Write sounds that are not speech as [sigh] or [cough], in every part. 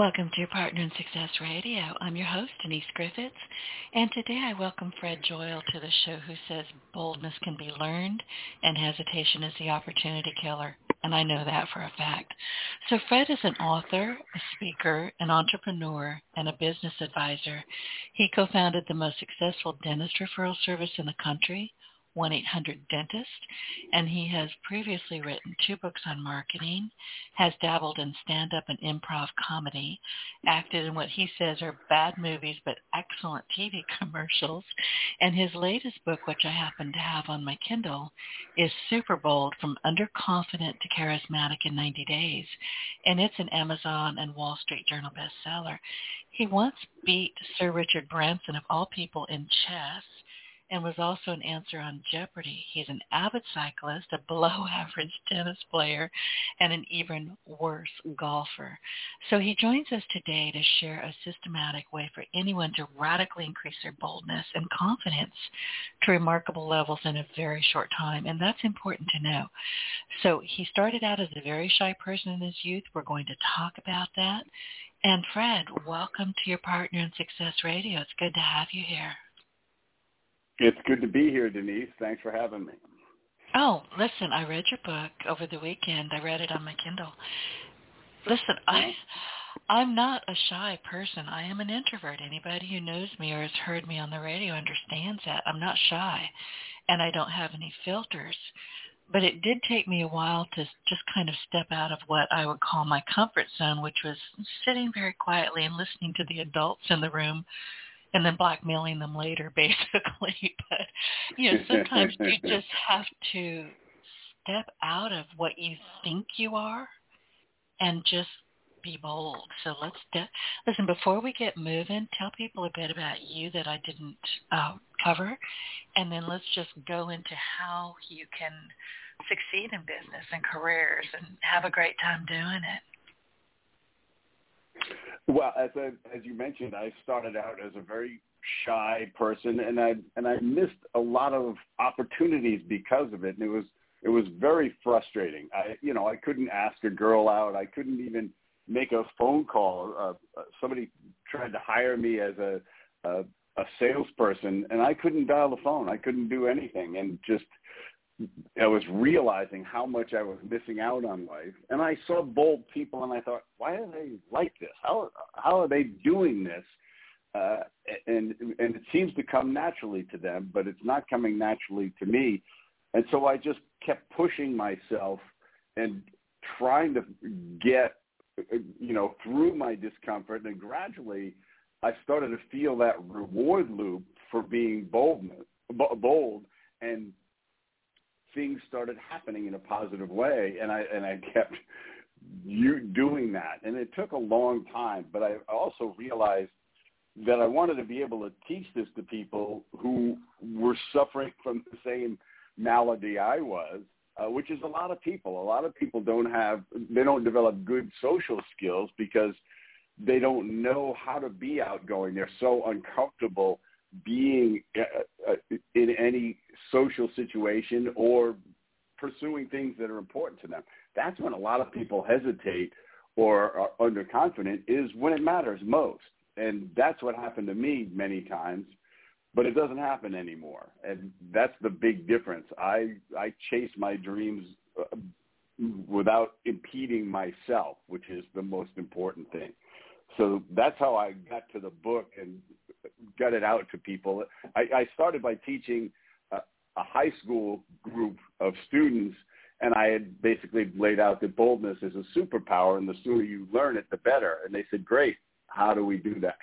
Welcome to your Partner in Success Radio. I'm your host, Denise Griffitts, and today I welcome Fred Joyal to the show who says boldness can be learned and hesitation is the opportunity killer, and I know that for a fact. So Fred is an author, a speaker, an entrepreneur, and a business advisor. He co-founded the most successful dentist referral service in the country, 1-800-DENTIST, and he has previously written two books on marketing, has dabbled in stand-up and improv comedy, acted in what he says are bad movies but excellent TV [laughs] commercials, and his latest book, which I happen to have on my Kindle, is Super Bold, From Underconfident to Charismatic in 90 Days, and it's an Amazon and Wall Street Journal bestseller. He once beat Sir Richard Branson, of all people, in chess, and was also an answer on Jeopardy. He's an avid cyclist, a [laughs] below average tennis player, and an even worse golfer. So he joins us today to share a systematic way for anyone to radically increase their boldness and confidence to remarkable levels in a very short time. And that's important to know. So he started out as a very shy person in his youth. We're going to talk about that. And Fred, welcome to your Partner in Success Radio. It's good to have you here. It's good to be here, Denise. Thanks for having me. Oh, listen, I read your book over the weekend. I read it on my Kindle. Listen, I I'm not a shy person. I am an introvert. Anybody who knows me or has heard me on the radio understands that. I'm not shy and I don't have any filters. But it did take me a while to just kind of step out of what I would call my comfort zone, which was sitting very quietly and listening to the adults in the room and then blackmailing them later [laughs] basically. But you know sometimes you [laughs] just have to step out of what you think you are and just be bold. So let's de- listen before we get moving tell people a bit about you that i didn't uh, cover and then let's just go into how you can succeed in business and careers and have a great time doing it well, as I, as you mentioned, I started out as a very shy person, and I and I missed a lot of opportunities because of it, and it was it was very frustrating. I you know I couldn't ask a girl out. I couldn't even make a phone call. Uh, somebody tried to hire me as a, a a salesperson, and I couldn't dial the phone. I couldn't do anything, and just I was realizing how much I was missing out on life, and I saw bold people, and I thought, why are they like this? How how are they doing this? Uh, and and it seems to come naturally to them, but it's not coming naturally to me. And so I just kept pushing myself and trying to get you know through my discomfort, and gradually I started to feel that reward loop for being bold, bold, and things started happening in a positive way, and I and I kept you doing that, and it took a long time. But I also realized that I wanted to be able to teach this to people who were suffering from the same malady I was, uh, which is a lot of people. A lot of people don't have they don't develop good social skills because they don't know how to be outgoing. They're so uncomfortable being uh, uh, in any social situation or pursuing things that are important to them. That's when a lot of people hesitate or are underconfident is when it matters most. And that's what happened to me many times, but it doesn't happen anymore. And that's the big difference. I, I chase my dreams uh, without impeding myself, which is the most important thing. So that's how I got to the book and got it out to people. I, I started by teaching a, a high school group of students, and I had basically laid out that boldness is a superpower, and the sooner you learn it, the better. And they said, "Great, how do we do that?"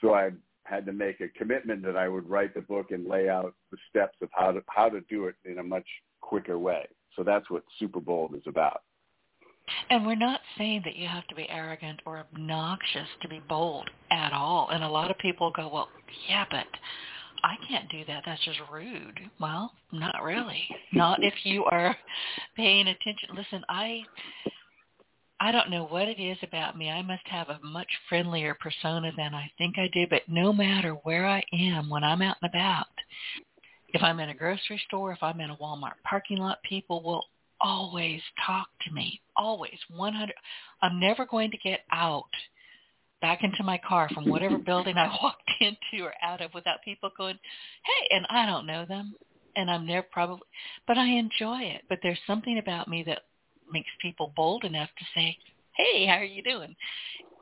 So I had to make a commitment that I would write the book and lay out the steps of how to how to do it in a much quicker way. So that's what Super Bold is about. And we're not saying that you have to be arrogant or obnoxious to be bold at all. And a lot of people go, well, yeah, but I can't do that. That's just rude. Well, not really. Not if you are paying attention. Listen, I I don't know what it is about me. I must have a much friendlier persona than I think I do, but no matter where I am when I'm out and about, if I'm in a grocery store, if I'm in a Walmart parking lot, people will always talk to me. Always. 100 I'm never going to get out back into my car from whatever [laughs] building I walked into or out of without people going, "Hey," and I don't know them and I'm there probably but I enjoy it. But there's something about me that makes people bold enough to say, "Hey, how are you doing?"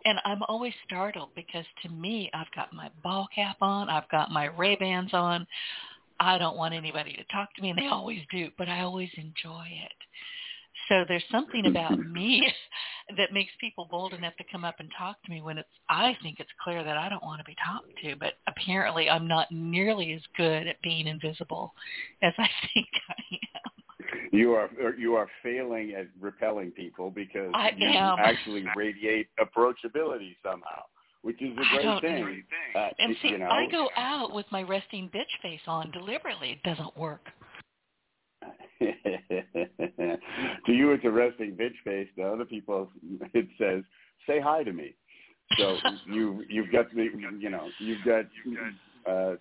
And I'm always startled because to me, I've got my ball cap on, I've got my Ray Bans on. I don't want anybody to talk to me, and they always do, but I always enjoy it. So there's something about [laughs] me [laughs] that makes people bold enough to come up and talk to me when it's I think it's clear that I don't want to be talked to, but apparently I'm not nearly as good at being invisible as I [laughs] think I am. You are er, you are failing at repelling people because I you am. actually radiate approachability somehow, which is a great thing. Uh, And see, you know, I go out with my resting bitch face on deliberately. It doesn't work. [laughs] to you, it's a resting bitch face. To other people, [laughs] it says, "Say hi to me." So [laughs] you you've got the you know you've got uh,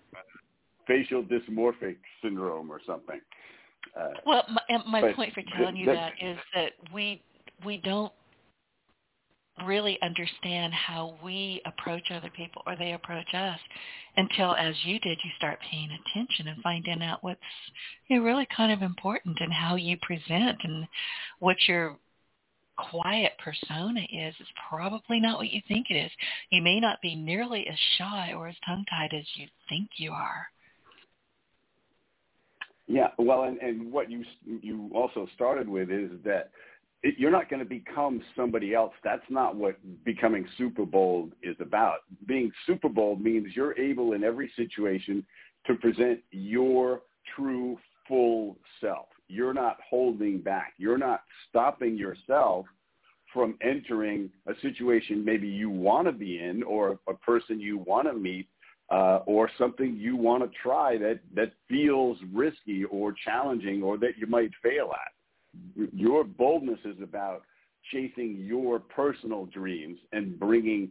facial dysmorphic syndrome or something. Uh, Well, my, my point for telling you that is that we we don't really understand how we approach other people or they approach us until, as you did, you start paying attention and finding out what's you know, really kind of important and how you present and what your quiet persona is is probably not what you think it is. You may not be nearly as shy or as tongue-tied as you think you are. Yeah, well, and, and what you you also started with is that it, you're not going to become somebody else. That's not what becoming super bold is about. Being super bold means you're able in every situation to present your true full self. You're not holding back. You're not stopping yourself from entering a situation maybe you want to be in or a person you want to meet uh, or something you want to try that, that feels risky or challenging or that you might fail at. Your boldness is about chasing your personal dreams and bringing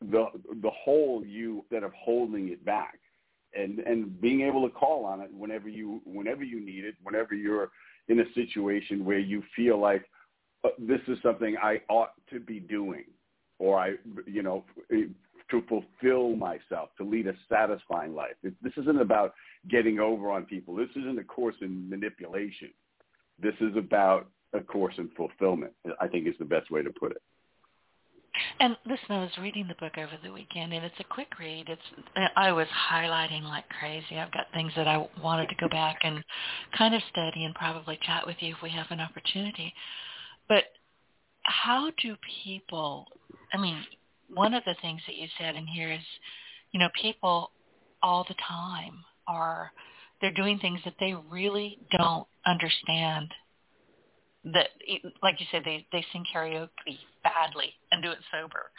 the, the whole you instead of holding it back and, and being able to call on it whenever you, whenever you need it, whenever you're in a situation where you feel like uh, this is something I ought to be doing or I, you know, to fulfill myself, to lead a satisfying life. This isn't about getting over on people. This isn't a course in manipulation. This is about a course in fulfillment. I think is the best way to put it. And listen, I was reading the book over the weekend, and it's a quick read. It's I was highlighting like crazy. I've got things that I wanted to go back and kind of study and probably chat with you if we have an opportunity. But how do people? I mean, one of the things that you said in here is, you know, people all the time are they're doing things that they really don't understand that like you said they they sing karaoke badly and do it sober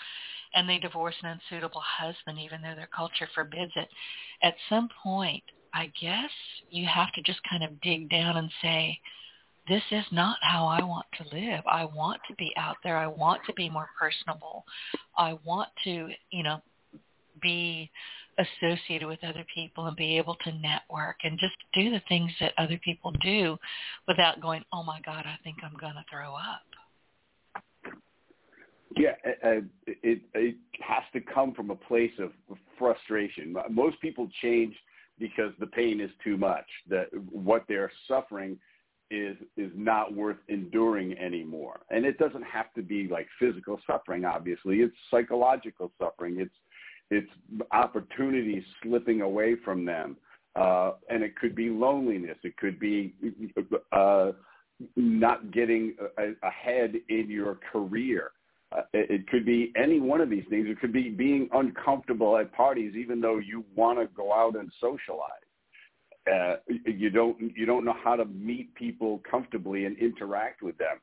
and they divorce an unsuitable husband even though their culture forbids it at some point i guess you have to just kind of dig down and say this is not how I want to live. I want to be out there. I want to be more personable. I want to, you know, be associated with other people and be able to network and just do the things that other people do without going, oh my God, I think I'm going to throw up. Yeah, uh, it, it has to come from a place of frustration. Most people change because the pain is too much. That what they're suffering is is not worth enduring anymore. And it doesn't have to be like physical suffering. Obviously, it's psychological suffering. It's it's opportunities slipping away from them, uh, and it could be loneliness. It could be uh, not getting ahead in your career. Uh, it, could be any one of these things. It could be being uncomfortable at parties, even though you want to go out and socialize uh, you don't you don't know how to meet people comfortably and interact with them.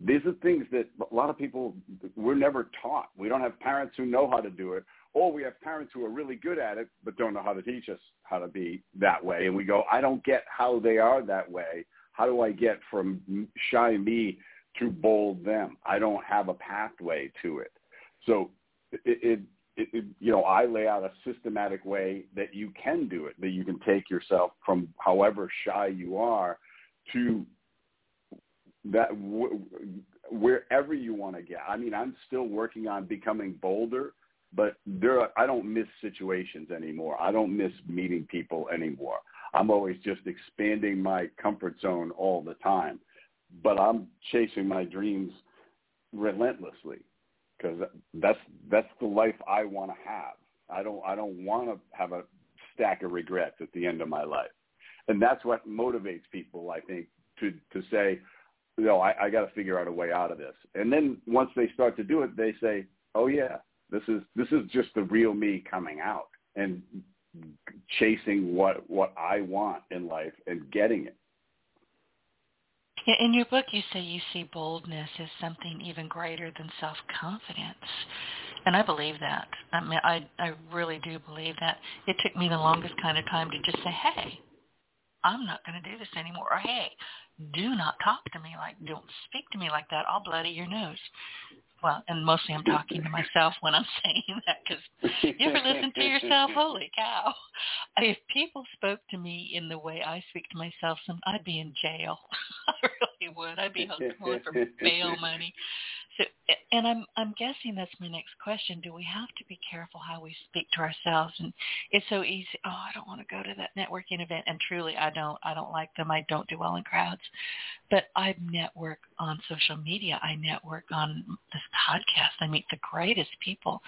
these are things that a lot of people we're never taught. We don't have parents who know how to do it, or we have parents who are really good at it but don't know how to teach us how to be that way. And we go, I don't get how they are that way. How do I get from shy me to bold them? I don't have a pathway to it. So it, it, it, it, you know, I lay out a systematic way that you can do it, that you can take yourself from however shy you are to that w- wherever you want to get. I mean, I'm still working on becoming bolder, but there are, I don't miss situations anymore. I don't miss meeting people anymore. I'm always just expanding my comfort zone all the time, but I'm chasing my dreams relentlessly because that's that's the life I want to have. I don't I don't want to have a stack of regrets at the end of my life, and that's what motivates people. I think to to say, you know, I, I got to figure out a way out of this. And then once they start to do it, they say, oh yeah, this is this is just the real me coming out and chasing what what I want in life and getting it. In your book, you say you see boldness as something even greater than self-confidence. And I believe that. I mean, I, I really do believe that. It took me the longest kind of time to just say, hey, I'm not going to do this anymore. Or, hey, do not talk to me like, don't speak to me like that. I'll bloody your nose. Well, and mostly I'm talking to myself when I'm [laughs] saying that because you ever listen to yourself? [laughs] Holy cow. If people spoke to me in the way I speak to myself, some I'd be in jail. [laughs] I really would. I'd be home for bail money. So, and I'm I'm guessing that's my next question. Do we have to be careful how we speak to ourselves? And it's so easy. Oh, I don't want to go to that networking event. And truly, I don't. I don't like them. I don't do well in crowds. But I network on social media. I network on this podcast. I meet the greatest people.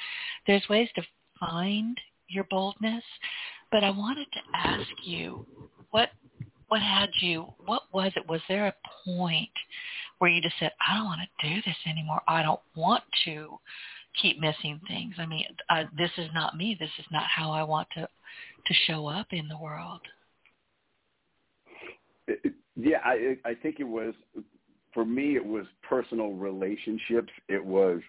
There's ways to find your boldness. But I wanted to ask you, what what had you? What was it? Was there a point? where you just said, I don't want to do this anymore. I don't want to keep missing things. I mean, this is not me. This is not how I want to to show up in the world. Yeah, I I think it was for me. It was personal relationships. It was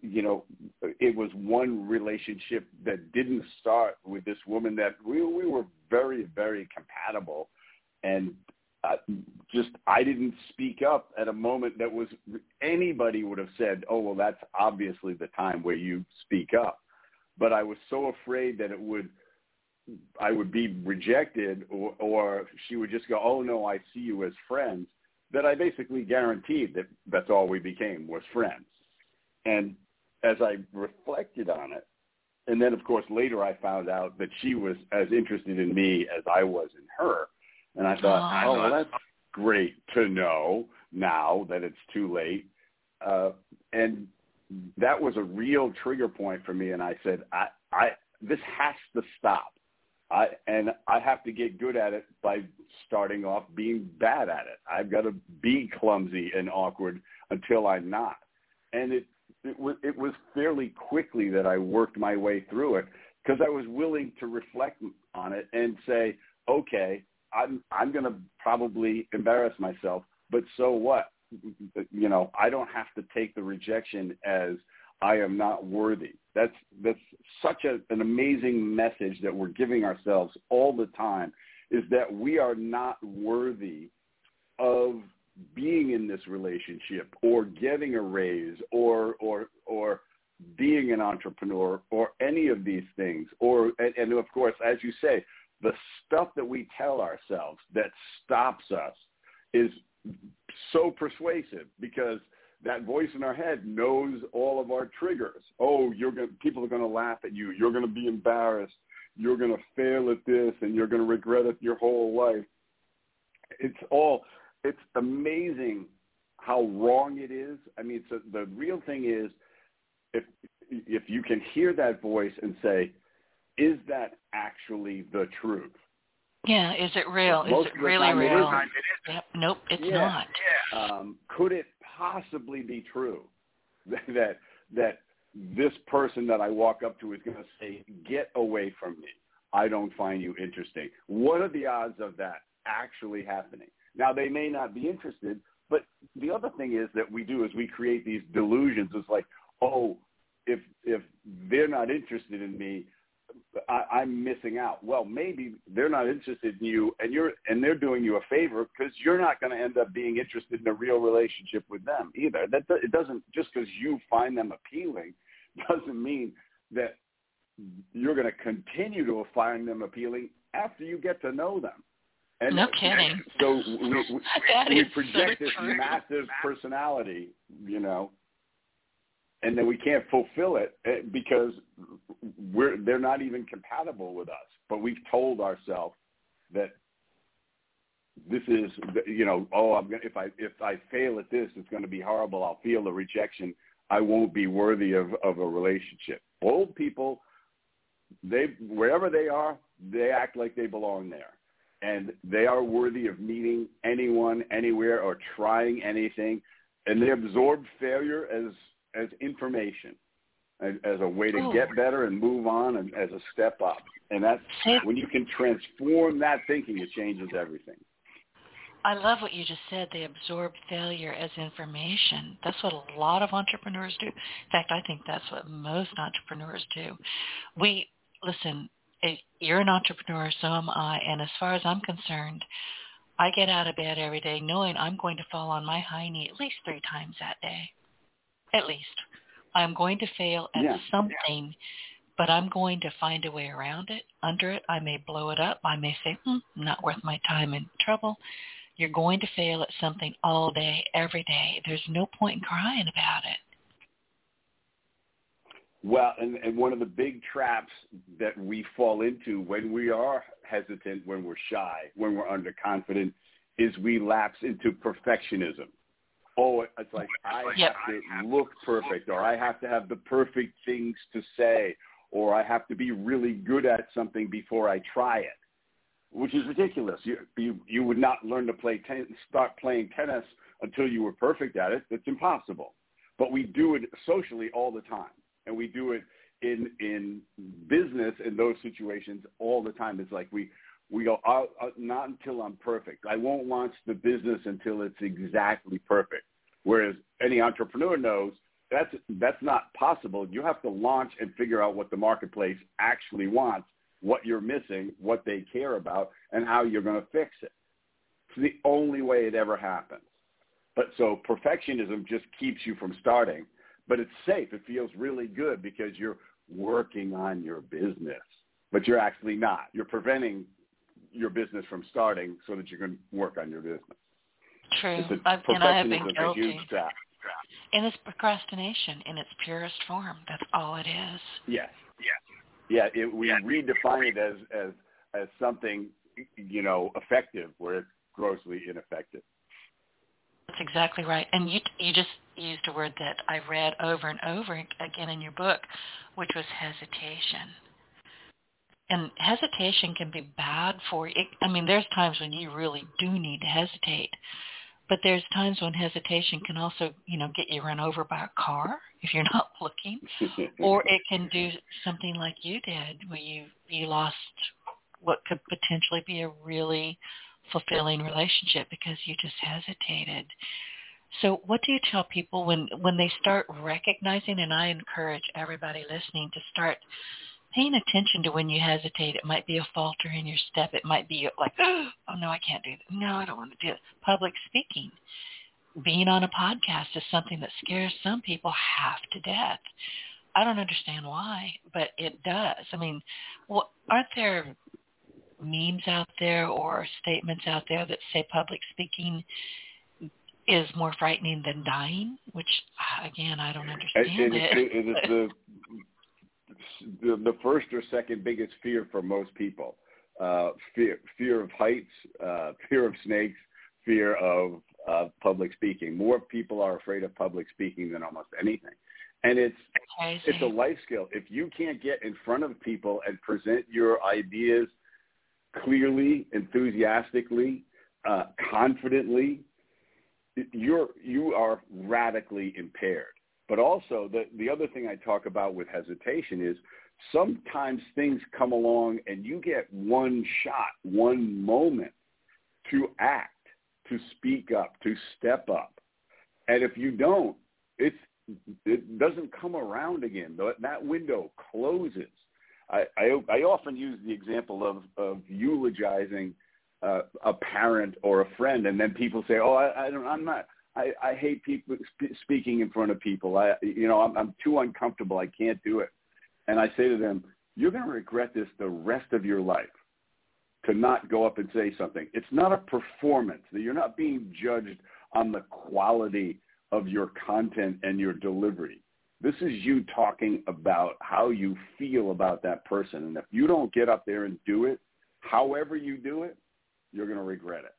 you know, it was one relationship that didn't start with this woman that we we were very very compatible, and uh, just I didn't speak up at a moment that was anybody would have said, "Oh, well, that's obviously the time where you speak up." But I was so afraid that it would I would be rejected or, or she would just go, "Oh no, I see you as friends." That I basically guaranteed that that's all we became was friends. And as I reflected on it, and then of course later I found out that she was as interested in me as I was in her and I thought, oh, oh well, that's great to know now that it's too late. Uh, and that was a real trigger point for me. And I said, I, I, this has to stop. I, and I have to get good at it by starting off being bad at it. I've got to be clumsy and awkward until I'm not. And it, it was, it was fairly quickly that I worked my way through it because I was willing to reflect on it and say, okay, I'm I'm going to probably embarrass myself, but so what? You know, I don't have to take the rejection as I am not worthy. That's that's such a, an amazing message that we're giving ourselves all the time is that we are not worthy of being in this relationship or getting a raise or or or being an entrepreneur or any of these things or and, and of course as you say the stuff that we tell ourselves that stops us is so persuasive because that voice in our head knows all of our triggers. Oh, you're going people are going to laugh at you. You're going to be embarrassed. You're going to fail at this and you're going to regret it your whole life. It's all it's amazing how wrong it is. I mean, so the real thing is if if you can hear that voice and say, is that actually the truth? Yeah, is it real? Most is it really real? It is. Yep. Nope, it's yeah. not. Yeah. Um, could it possibly be true [laughs] that that this person that I walk up to is going to say, "Get away from me. I don't find you interesting." What are the odds of that actually happening? Now they may not be interested, but the other thing is that we do is we create these delusions. It's like, oh, if if they're not interested in me, I, I'm missing out. Well, maybe they're not interested in you, and you're and they're doing you a favor because you're not going to end up being interested in a real relationship with them either. That it doesn't just because you find them appealing [laughs] doesn't mean that you're going to continue to find them appealing after you get to know them. And no kidding. So we, we, [laughs] we project so this massive personality, you know, and then we can't fulfill it eh, because we're they're not even compatible with us. But we've told ourselves that this is you know oh I'm gonna if I if I fail at this it's going to be horrible. I'll feel the rejection. I won't be worthy of of a relationship. Old people, they wherever they are, they act like they belong there, and they are worthy of meeting anyone, anywhere, or trying anything, and they absorb failure as as information, as, as a way to oh. get better and move on, and as a step up. And that's when you can transform that thinking, it changes everything. I love what you just said. They absorb failure as information. That's what a lot of entrepreneurs do. In fact, I think that's what most entrepreneurs do. We listen. Eh, you're an entrepreneur, so am I. And as far as I'm concerned, I get out of bed every day knowing I'm going to fall on my high knee at least three times that day at least. I'm going to fail at yeah. something, but I'm going to find a way around it, under it. I may blow it up. I may say, hmm, not worth my time and trouble. You're going to fail at something all day, every day. There's no point in crying about it. Well, and, and one of the big traps that we fall into when we are hesitant, when we're shy, when we're underconfident, is we lapse into perfectionism oh, it's like I have to look perfect, or I have to have the perfect things to say, or I have to be really good at something before I try it, which is ridiculous. You you, you would not learn to play ten, start playing tennis until you were perfect at it. That's impossible. But we do it socially all the time, and we do it in in business in those situations all the time. It's like we we go uh, uh, not until I'm perfect. I won't launch the business until it's exactly perfect. Whereas any entrepreneur knows that's that's not possible. You have to launch and figure out what the marketplace actually wants, what you're missing, what they care about, and how you're going to fix it. It's the only way it ever happens. But so perfectionism just keeps you from starting, but it's safe. It feels really good because you're working on your business, but you're actually not. You're preventing your business from starting so that you can work on your business. True. I've, and I have been guilty. And it's procrastination in its purest form. That's all it is. Yes. Yes. Yeah. It, we yeah. redefine it as as as something you know effective, where it's grossly ineffective. That's exactly right. And you you just used a word that I read over and over again in your book, which was hesitation and hesitation can be bad for you. I mean, there's times when you really do need to hesitate, but there's times when hesitation can also, you know, get you run over by a car [laughs] if you're not looking, or it can do something like you did, where you you lost what could potentially be a really fulfilling relationship because you just hesitated. So what do you tell people when when they start recognizing and I encourage everybody listening to start paying attention to when you hesitate. It might be a falter in your step. It might be like, [gasps] oh no, I can't do that. No, I don't want to do it. Public speaking, being on a podcast is something that scares some people half to death. I don't understand why, but it does. I mean, well, aren't there memes out there or statements out there that say public speaking is more frightening than dying? Which, again, I don't understand it. it, it is the [laughs] the, the first or second biggest fear for most people. Uh, fear, fear of heights, uh, fear of snakes, fear of uh, public speaking. More people are afraid of public speaking than almost anything. And it's it's a life skill. If you can't get in front of people and present your ideas clearly, enthusiastically, uh, confidently, you're you are radically impaired. But also the the other thing I talk about with hesitation is sometimes things come along and you get one shot, one moment to act, to speak up, to step up. And if you don't, it's it doesn't come around again. That window closes. I, I, I often use the example of, of eulogizing uh, a parent or a friend, and then people say, "Oh, I, I don't, I'm not. I, I hate people sp- speaking in front of people. I, you know, I'm, I'm too uncomfortable. I can't do it." And I say to them, "You're going to regret this the rest of your life." To not go up and say something. It's not a performance. You're not being judged on the quality of your content and your delivery. This is you talking about how you feel about that person. And if you don't get up there and do it, however you do it, you're going to regret it.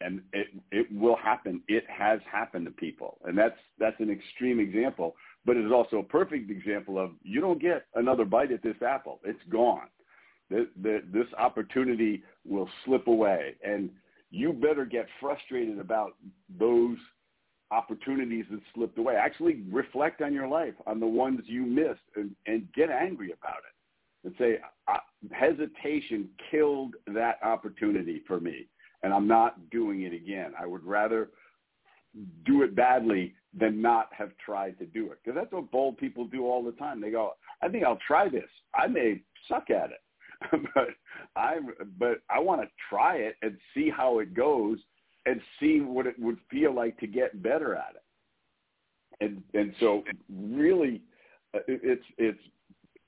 And it it will happen. It has happened to people, and that's that's an extreme example. But it is also a perfect example of you don't get another bite at this apple. It's gone. The, the, this opportunity will slip away, and you better get frustrated about those opportunities that slipped away. Actually reflect on your life, on the ones you missed, and, and get angry about it. And say, hesitation killed that opportunity for me, and I'm not doing it again. I would rather do it badly than not have tried to do it. Because that's what bold people do all the time. They go, I think I'll try this. I may suck at it. [laughs] but I but I want to try it and see how it goes and see what it would feel like to get better at it. And and so really, uh, it's it's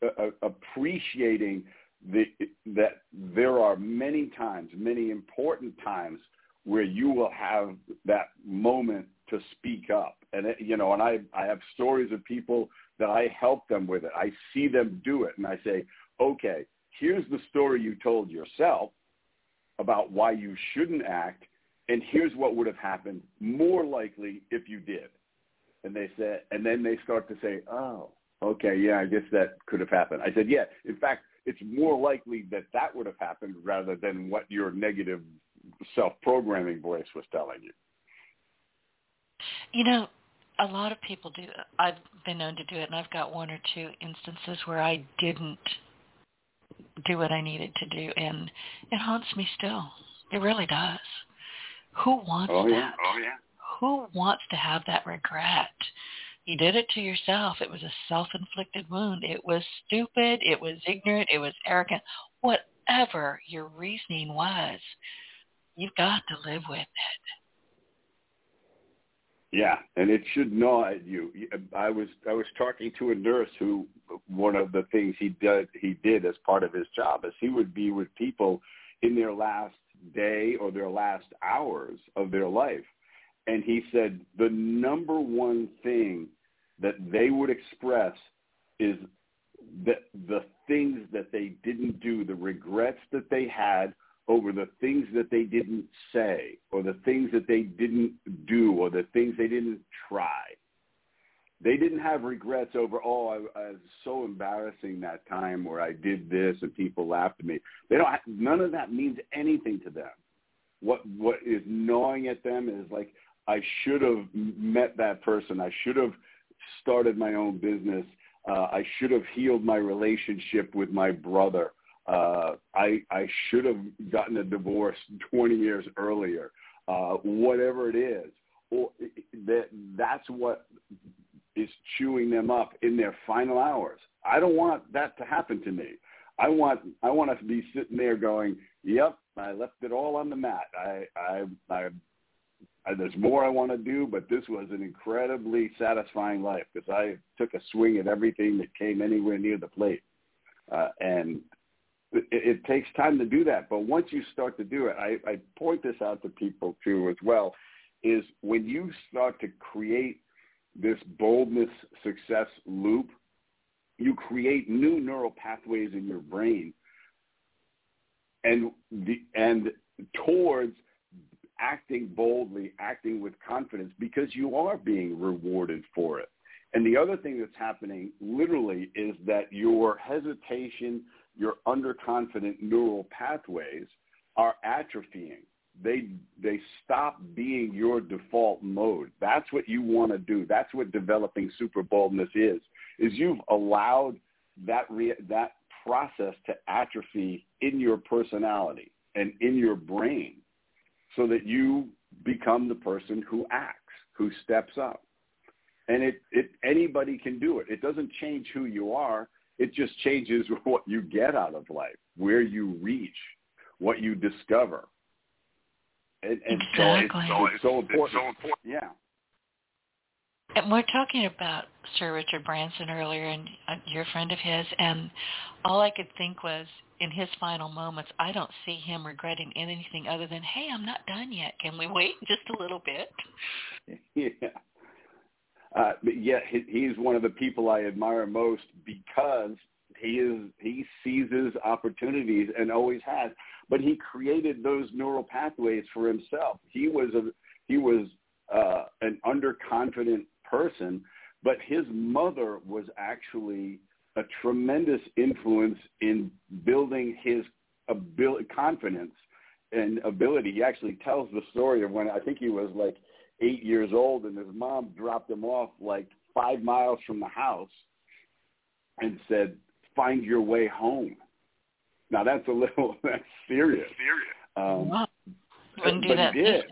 uh, appreciating the, that there are many times, many important times where you will have that moment to speak up. And it, you know, and I I have stories of people that I help them with it. I see them do it, and I say, okay, here's the story you told yourself about why you shouldn't act and here's what would have happened more likely if you did. And they said, and then they start to say, oh, okay, yeah, I guess that could have happened. I said, yeah, in fact, it's more likely that that would have happened rather than what your negative self-programming voice was telling you. You know, a lot of people do. I've been known to do it, and I've got one or two instances where I didn't do what I needed to do, and it haunts me still. It really does. Who wants oh, yeah. that? Oh, yeah. Who wants to have that regret? You did it to yourself. It was a self-inflicted wound. It was stupid. It was ignorant. It was arrogant. Whatever your reasoning was, you've got to live with it. Yeah, and it should gnaw at you. I was I was talking to a nurse who one of the things he did he did as part of his job is he would be with people in their last day or their last hours of their life. And he said the number one thing that they would express is that the things that they didn't do, the regrets that they had over the things that they didn't say or the things that they didn't do or the things they didn't try they didn't have regrets over oh I, I was so embarrassing that time where I did this and people laughed at me. They don't. Have, None of that means anything to them. What what is gnawing at them is like I should have met that person. I should have started my own business. Uh, I should have healed my relationship with my brother. Uh, I I should have gotten a divorce 20 years earlier. Uh, whatever it is, or that that's what is chewing them up in their final hours. I don't want that to happen to me. I want I want to be sitting there going, "Yep, I left it all on the mat. I I, I there's more I want to do, but this was an incredibly satisfying life because I took a swing at everything that came anywhere near the plate." Uh, and it, it takes time to do that, but once you start to do it, I, I point this out to people too as well, is when you start to create this boldness success loop, you create new neural pathways in your brain and the and towards acting boldly, acting with confidence because you are being rewarded for it. And the other thing that's happening literally is that your hesitation, your underconfident neural pathways are atrophying they they stop being your default mode. That's what you want to do. That's what developing super boldness is. Is you've allowed that re- that process to atrophy in your personality and in your brain, so that you become the person who acts, who steps up. And it, it anybody can do it. It doesn't change who you are. It just changes [laughs] what you get out of life, where you reach, what you discover. And, and exactly. so it's, it's, so important. It's so important. Yeah. And we're talking about Sir Richard Branson earlier, and uh, you're a friend of his, and all I could think was, in his final moments, I don't see him regretting anything other than, "Hey, I'm not done yet. Can we wait [laughs] just a little bit?" [laughs] Yeah. Uh, but yeah, he, he's one of the people I admire most because he is he seizes opportunities and always has. But he created those neural pathways for himself. He was a he was uh, an underconfident person, but his mother was actually a tremendous influence in building his ability, confidence and ability. He actually tells the story of when I think he was like eight years old and his mom dropped him off like five miles from the house and said, find your way home. Now that's a little, [laughs] that's serious. Serious. Um, wow. Wouldn't do that he did.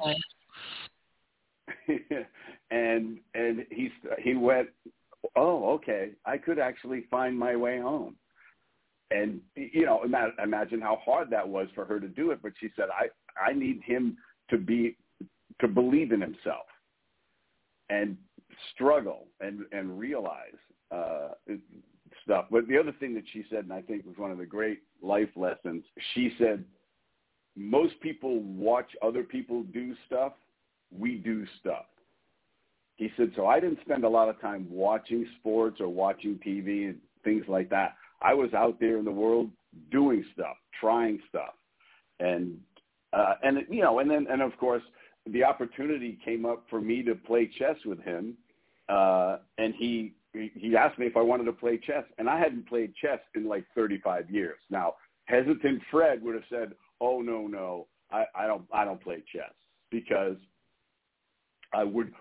[laughs] and and he he went, oh okay, I could actually find my way home. And you know, imagine how hard that was for her to do it. But she said, I I need him to be to believe in himself and struggle and and realize uh, stuff. But the other thing that she said, and I think was one of the great life lessons, she said, most people watch other people do stuff. We do stuff. He said, so I didn't spend a lot of time watching sports or watching TV and things like that. I was out there in the world doing stuff, trying stuff, and uh, and you know, and then and of course the opportunity came up for me to play chess with him, uh, and he he asked me if I wanted to play chess, and I hadn't played chess in like 35 years. Now, hesitant Fred would have said, "Oh no, no, I, I don't I don't play chess because I would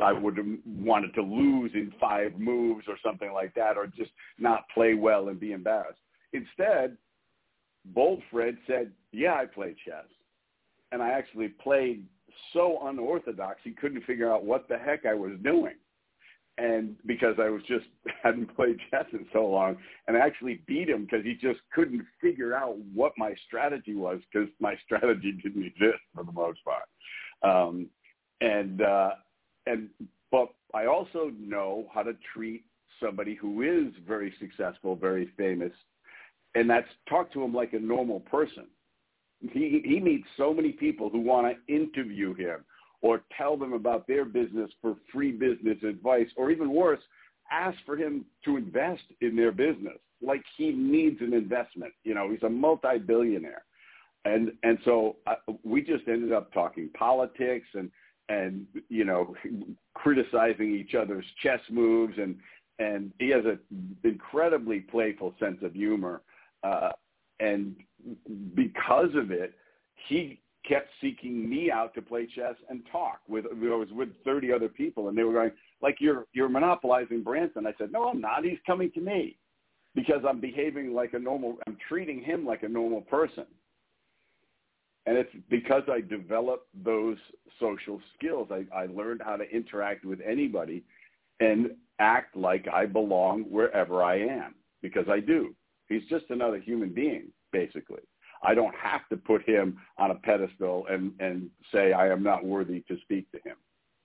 I would have wanted to lose in five moves or something like that, or just not play well and be embarrassed." Instead, Bold Fred said, "Yeah, I play chess." And I actually played so unorthodox he couldn't figure out what the heck I was doing. And because I was just [laughs] hadn't played chess in so long, and I actually beat him because he just couldn't figure out what my strategy was because my [laughs] strategy didn't exist for the most part. Um, and uh, and but I also know how to treat somebody who is very successful, very famous, and that's talk to him like a normal person he he meets so many people who want to interview him or tell them about their business for free business advice, or even worse, ask for him to invest in their business. Like he needs an investment. You know, he's a multi-billionaire, and and so uh, we just ended up talking politics and and you know criticizing each other's chess moves and and he has an incredibly playful sense of humor uh, and because of it, he kept seeking me out to play chess and talk with I was with 30 other people and they were going like you're you're monopolizing Branson. I said no I'm not. He's coming to me because I'm behaving like a normal I'm treating him like a normal person and it's because I developed those social skills I, I learned how to interact with anybody and act like I belong wherever I am because I do he's just another human being basically I don't have to put him on a pedestal and, and say I am not worthy to speak to him.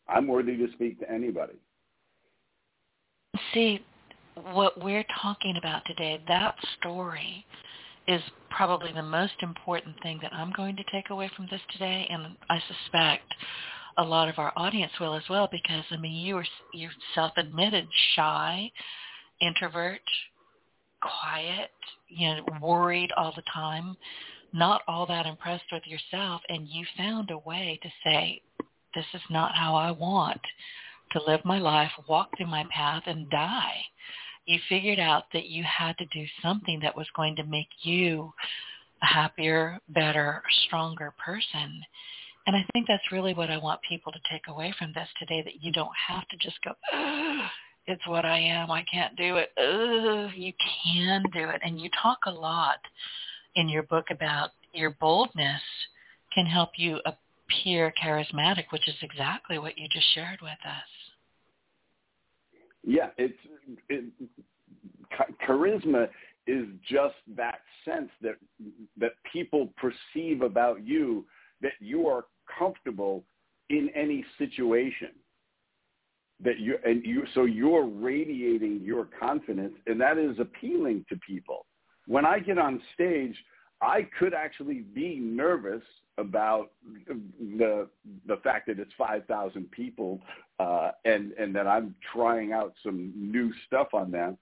I'm worthy to speak to anybody. See, what we're talking about today, that story is probably the most important thing that I'm going to take away from this today, and I suspect a lot of our audience will as well, because I mean, you are you self-admitted shy, introvert, quiet, you know, worried all the time, not all that impressed with yourself, and you found a way to say, this is not how I want to live my life, walk through my path, and die. You figured out that you had to do something that was going to make you a happier, better, stronger person. And I think that's really what I want people to take away from this today, that you don't have to just go, it's what I am. I can't do it. Ugh, you can do it. And you talk a lot in your book about your boldness can help you appear charismatic, which is exactly what you just shared with us. Yeah, it's it, charisma is just that sense that that people perceive about you that you are comfortable in any situation that you and you so you're radiating your confidence and that is appealing to people. When i get on stage i could actually be nervous about the the fact that it's 5000 people uh and and that i'm trying out some new stuff on them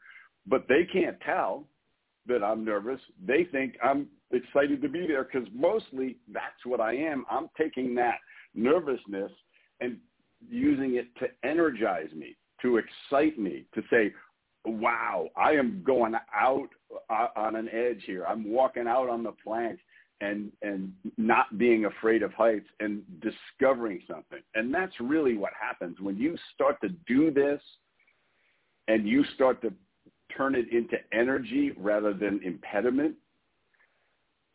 but they can't tell that i'm nervous. They think i'm excited to be there because mostly that's what i am. I'm taking that nervousness and using it to energize me, to excite me, to say, wow, I am going out uh, on an edge here. I'm walking out on the plank and and not being afraid of heights and discovering something. And that's really what happens. When you start to do this and you start to turn it into energy rather than impediment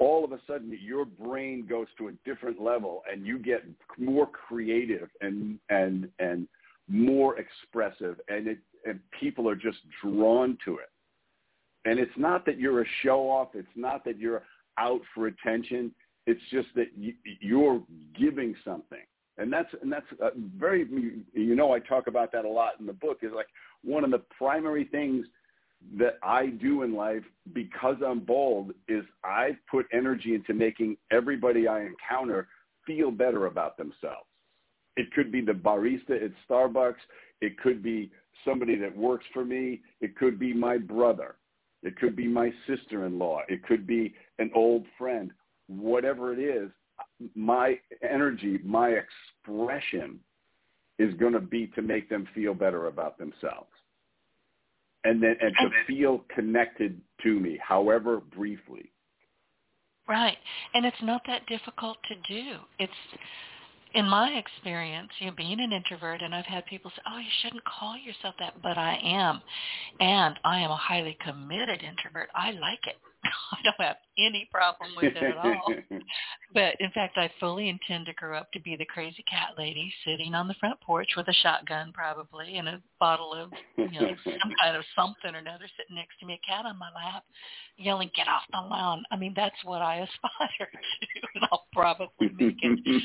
all of a sudden your brain goes to a different level and you get more creative and and and more expressive and it and people are just drawn to it. And it's not that you're a show off it's not that you're out for attention it's just that you, you're giving something and that's and that's uh, very you know I talk about that a lot in the book is like one of the primary things that I do in life because I'm bold is I put energy into making everybody I encounter feel better about themselves. It could be the barista at Starbucks. It could be somebody that works for me. It could be my brother. It could be my sister-in-law. It could be an old friend. Whatever it is, my energy, my expression is going to be to make them feel better about themselves and then and to feel connected to me, however briefly. Right, and it's not that difficult to do. It's in my experience, you know, being an introvert, and I've had people say, "Oh, you shouldn't call yourself that," but I am, and I am a highly committed introvert. I like it. [laughs] I don't have any problem with it at all. [laughs] but in fact, I fully intend to grow up to be the crazy cat lady sitting on the front porch with a shotgun probably and a bottle of, you know, some kind of something or another sitting next to me, a cat on my lap, yelling, get off the lawn. I mean, that's what I [laughs] aspire to, and I'll probably make it.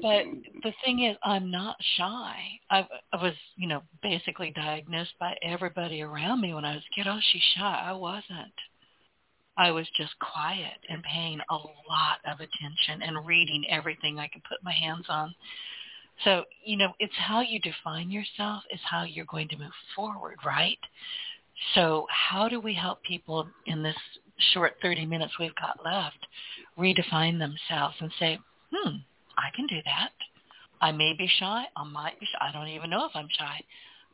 But the thing is, I'm not shy. I, I was, you know, basically diagnosed by everybody around me when I was a kid. Oh, she's shy. I wasn't. I was just quiet and paying a lot of attention and reading everything I could put my hands on. So, you know, it's how you define yourself is how you're going to move forward, right? So how do we help people in this short 30 minutes we've got left redefine themselves and say, hmm, I can do that. I may be shy. I might be shy. I don't even know if I'm shy,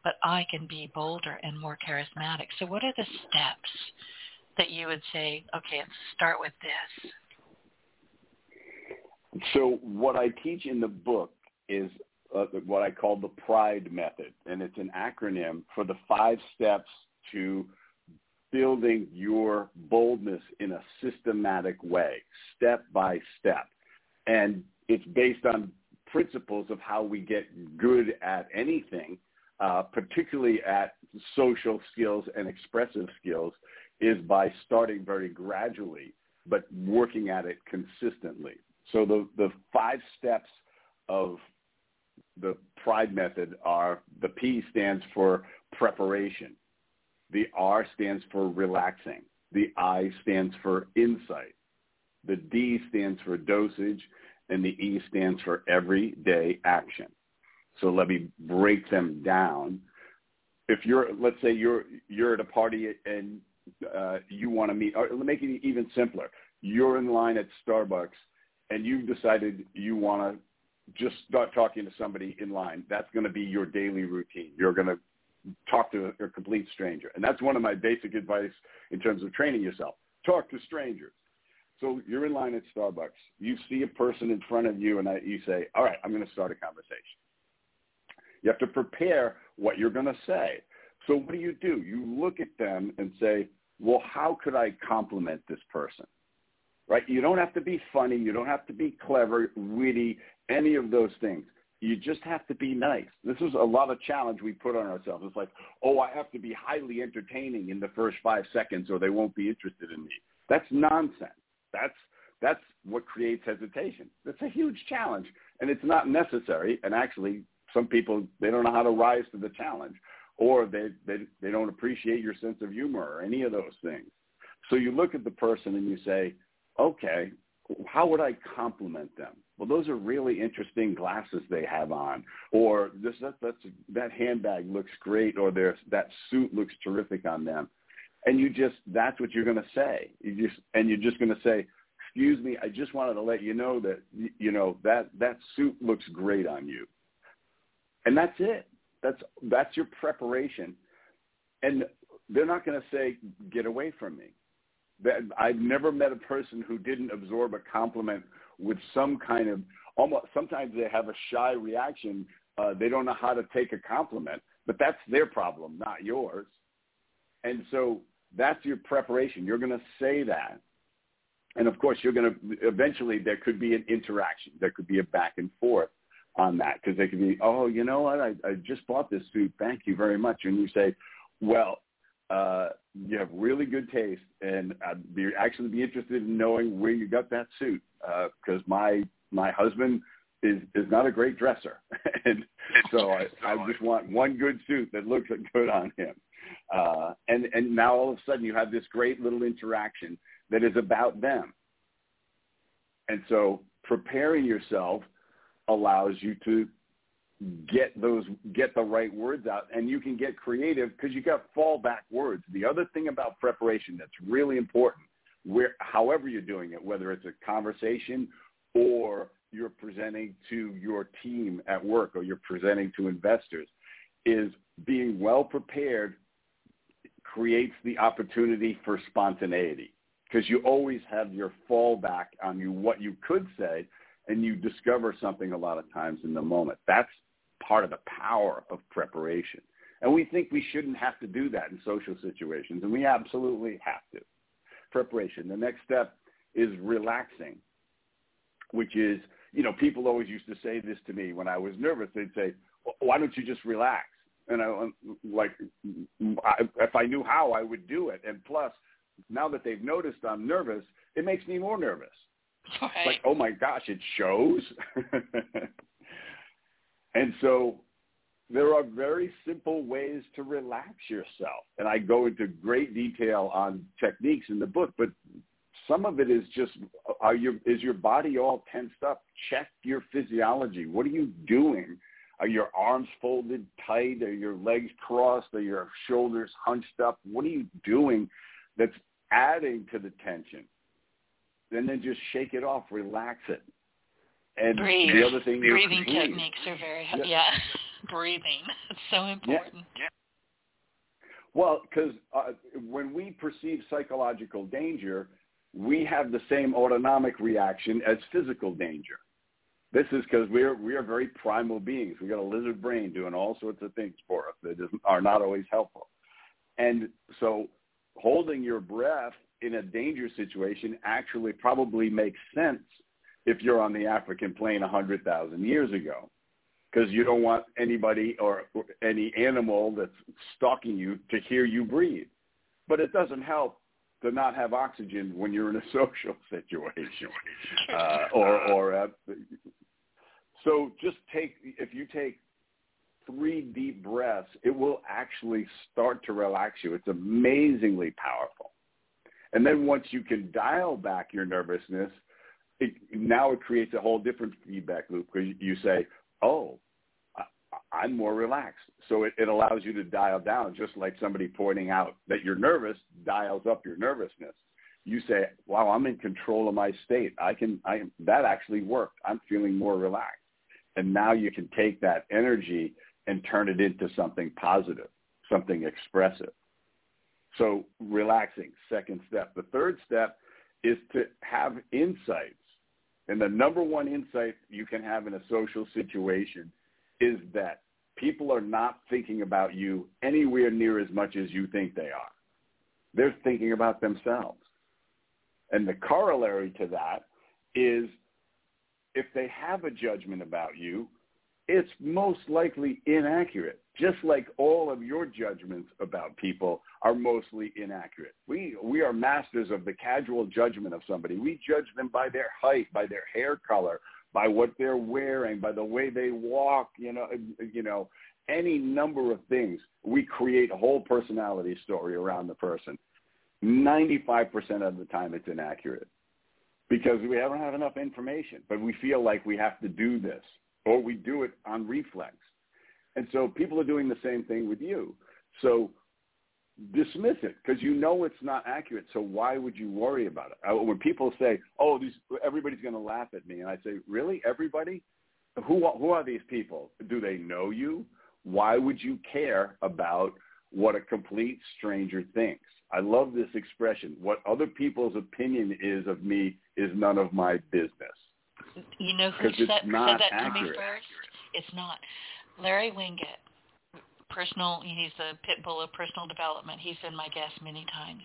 but I can be bolder and more charismatic. So what are the steps that you would say, okay, let's start with this? So what I teach in the book is uh, what I call the PRIDE method, and it's an acronym for the five steps to building your boldness in a systematic way, step by step. And it's based on principles of how we get good at anything, uh, particularly at social skills and expressive skills, is by starting very gradually, but working at it consistently. So the, the five steps of the PRIDE method are the P stands for preparation. The R stands for relaxing. The I stands for insight. The D stands for dosage and the E stands for everyday action. So let me break them down. If you're, let's say you're you're at a party and uh, you want to meet, or make it even simpler. You're in line at Starbucks and you've decided you want to just start talking to somebody in line. That's going to be your daily routine. You're going to talk to a complete stranger. And that's one of my basic advice in terms of training yourself. Talk to strangers. So you're in line at Starbucks. You see a person in front of you and you say, all right, I'm going to start a conversation. You have to prepare what you're going to say. So what do you do? You look at them and say, well, how could I compliment this person? Right? You don't have to be funny. You don't have to be clever, witty, any of those things. You just have to be nice. This is a lot of challenge we put on ourselves. It's like, oh, I have to be highly entertaining in the first five seconds or they won't be interested in me. That's nonsense. That's that's what creates hesitation. That's a huge challenge, and it's not necessary. And actually, some people they don't know how to rise to the challenge, or they they they don't appreciate your sense of humor or any of those things. So you look at the person and you say, okay, how would I compliment them? Well, those are really interesting glasses they have on, or this that that's, that handbag looks great, or there's that suit looks terrific on them, and you just that's what you're going to say. You just and you're just going to say, "Excuse me, I just wanted to let you know that you know that that suit looks great on you," and that's it. That's that's your preparation, and they're not going to say, "Get away from me." I've never met a person who didn't absorb a compliment with some kind of almost. Sometimes they have a shy reaction. Uh, they don't know how to take a compliment, but that's their problem, not yours. And so that's your preparation. You're going to say that. And of course, you're going to eventually there could be an interaction. There could be a back and forth on that because they could be, oh, you know what? I, I just bought this suit. Thank you very much. And you say, well, uh, you have really good taste, and I'd be actually be interested in knowing where you got that suit because uh, my my husband is is not a great dresser, [laughs] and so I, I just want one good suit that looks good on him. Uh, and and now all of a sudden you have this great little interaction that is about them. And so preparing yourself allows you to get those get the right words out and you can get creative because you got fallback words the other thing about preparation that's really important where however you're doing it whether it's a conversation or you're presenting to your team at work or you're presenting to investors is being well prepared creates the opportunity for spontaneity because you always have your fallback on you what you could say and you discover something a lot of times in the moment. That's part of the power of preparation. And we think we shouldn't have to do that in social situations, and we absolutely have to. Preparation. The next step is relaxing, which is, you know, people always used to say this to me when I was nervous. They'd say, why don't you just relax? And I, like, I, if I knew how, I would do it. And plus, now that they've noticed I'm nervous, it makes me more nervous. Right. Like, oh my gosh, it shows. [laughs] And so there are very simple ways to relax yourself. And I go into great detail on techniques in the book, but some of it is just are you is your body all tensed up? Check your physiology. What are you doing? Are your arms folded tight? Are your legs crossed? Are your shoulders hunched up? What are you doing that's adding to the tension? And then just shake it off, relax it. And Breathe. the other thing breathing techniques are very yeah, yeah. [laughs] breathing. It's so important. Yeah. Well, because uh, when we perceive psychological danger, we have the same autonomic reaction as physical danger. This is because we're we are very primal beings. We got a lizard brain doing all sorts of things for us that are not always helpful. And so, holding your breath in a danger situation actually probably makes sense if you're on the African plain 100,000 years ago because you don't want anybody or any animal that's stalking you to hear you breathe. But it doesn't help to not have oxygen when you're in a [laughs] social situation. Uh, or, or uh, so just take, if you take three deep breaths, it will actually start to relax you. It's amazingly powerful. And then once you can dial back your nervousness – it, now it creates a whole different feedback loop because you say, oh, I, am more relaxed. So it, it allows you to dial down, just like somebody pointing out that you're nervous dials up your nervousness. You say, wow, I'm in control of my state. I can, I, that actually worked. I'm feeling more relaxed. And now you can take that energy and turn it into something positive, something expressive. So relaxing, second step. The third step is to have insights and the number one insight you can have in a social situation is that people are not thinking about you anywhere near as much as you think they are. They're thinking about themselves. And the corollary to that is if they have a judgment about you, it's most likely inaccurate, just like all of your judgments about people are mostly inaccurate. We, we are masters of the casual judgment of somebody. We judge them by their height, by their hair color, by what they're wearing, by the way they walk, you know, you know, any number of things. We create a whole personality story around the person. 95% of the time it's inaccurate because we don't have enough information, but we feel like we have to do this or we do it on reflex. And so people are doing the same thing with you. So dismiss it because you know it's not accurate. So why would you worry about it? Uh, when people say, "Oh, these, everybody's going to laugh at me," and I say, "Really, everybody? Who who are these people? Do they know you? Why would you care about what a complete stranger thinks?" I love this expression. What other people's opinion is of me is none of my business. You know who said, said that accurate. to me first? It's not. Larry Winget, personal, he's the pit bull of personal development. He's been my guest many times.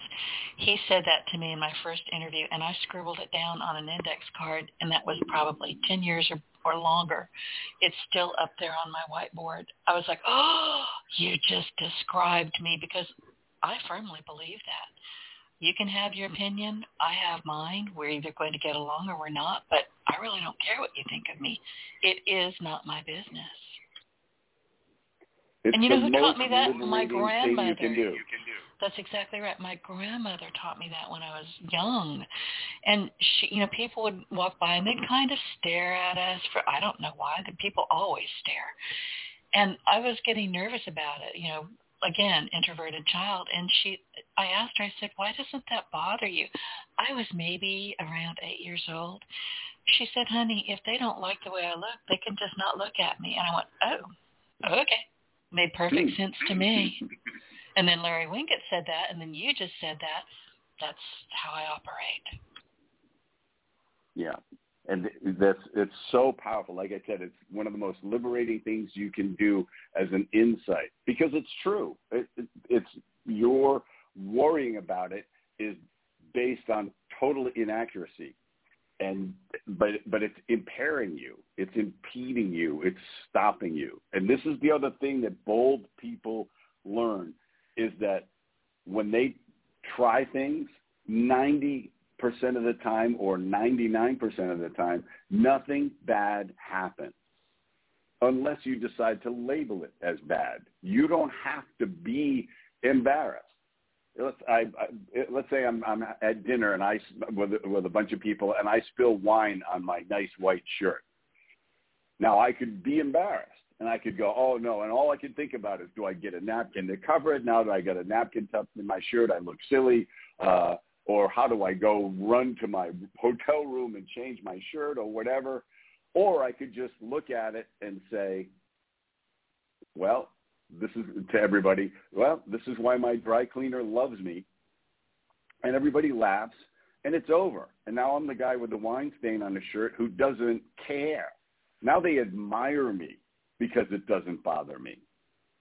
He said that to me in my first interview, and I scribbled it down on an index card, and that was probably 10 years or, or longer. It's still up there on my whiteboard. I was like, oh, you just described me because I firmly believe that. You can have your opinion. I have mine. We're either going to get along or we're not, but I really don't care what you think of me. It is not my business. It's and you know who taught me that? My grandmother. You can do. That's exactly right. My grandmother taught me that when I was young. And she, you know, people would walk by and they'd kind of stare at us for I don't know why. The people always stare. And I was getting nervous about it, you know, again, introverted child. And she, I asked her, I said, why doesn't that bother you? I was maybe around eight years old. She said, honey, if they don't like the way I look, they can just not look at me. And I went, oh, okay. Made perfect hmm. sense to me. And then Larry Winget said that, and then you just said that. That's how I operate. Yeah, and that's it's so powerful. Like I said, it's one of the most liberating things you can do as an insight because it's true. It, it, it's your worrying about it is based on total inaccuracy, and but but it's impairing you. It's impeding you. It's stopping you. And this is the other thing that bold people learn is that when they try things, ninety of the time or 99% of the time, nothing bad happens unless you decide to label it as bad. You don't have to be embarrassed. Let's, I, I, let's say I'm, I'm at dinner and I with, with a bunch of people and I spill wine on my nice white shirt. Now I could be embarrassed and I could go, oh no, and all I can think about is, do I get a napkin to cover it? Now that I got a napkin tucked in my shirt, I look silly. Uh, or how do I go run to my hotel room and change my shirt or whatever. Or I could just look at it and say, well, this is to everybody, well, this is why my dry cleaner loves me. And everybody laughs and it's over. And now I'm the guy with the wine stain on the shirt who doesn't care. Now they admire me because it doesn't bother me.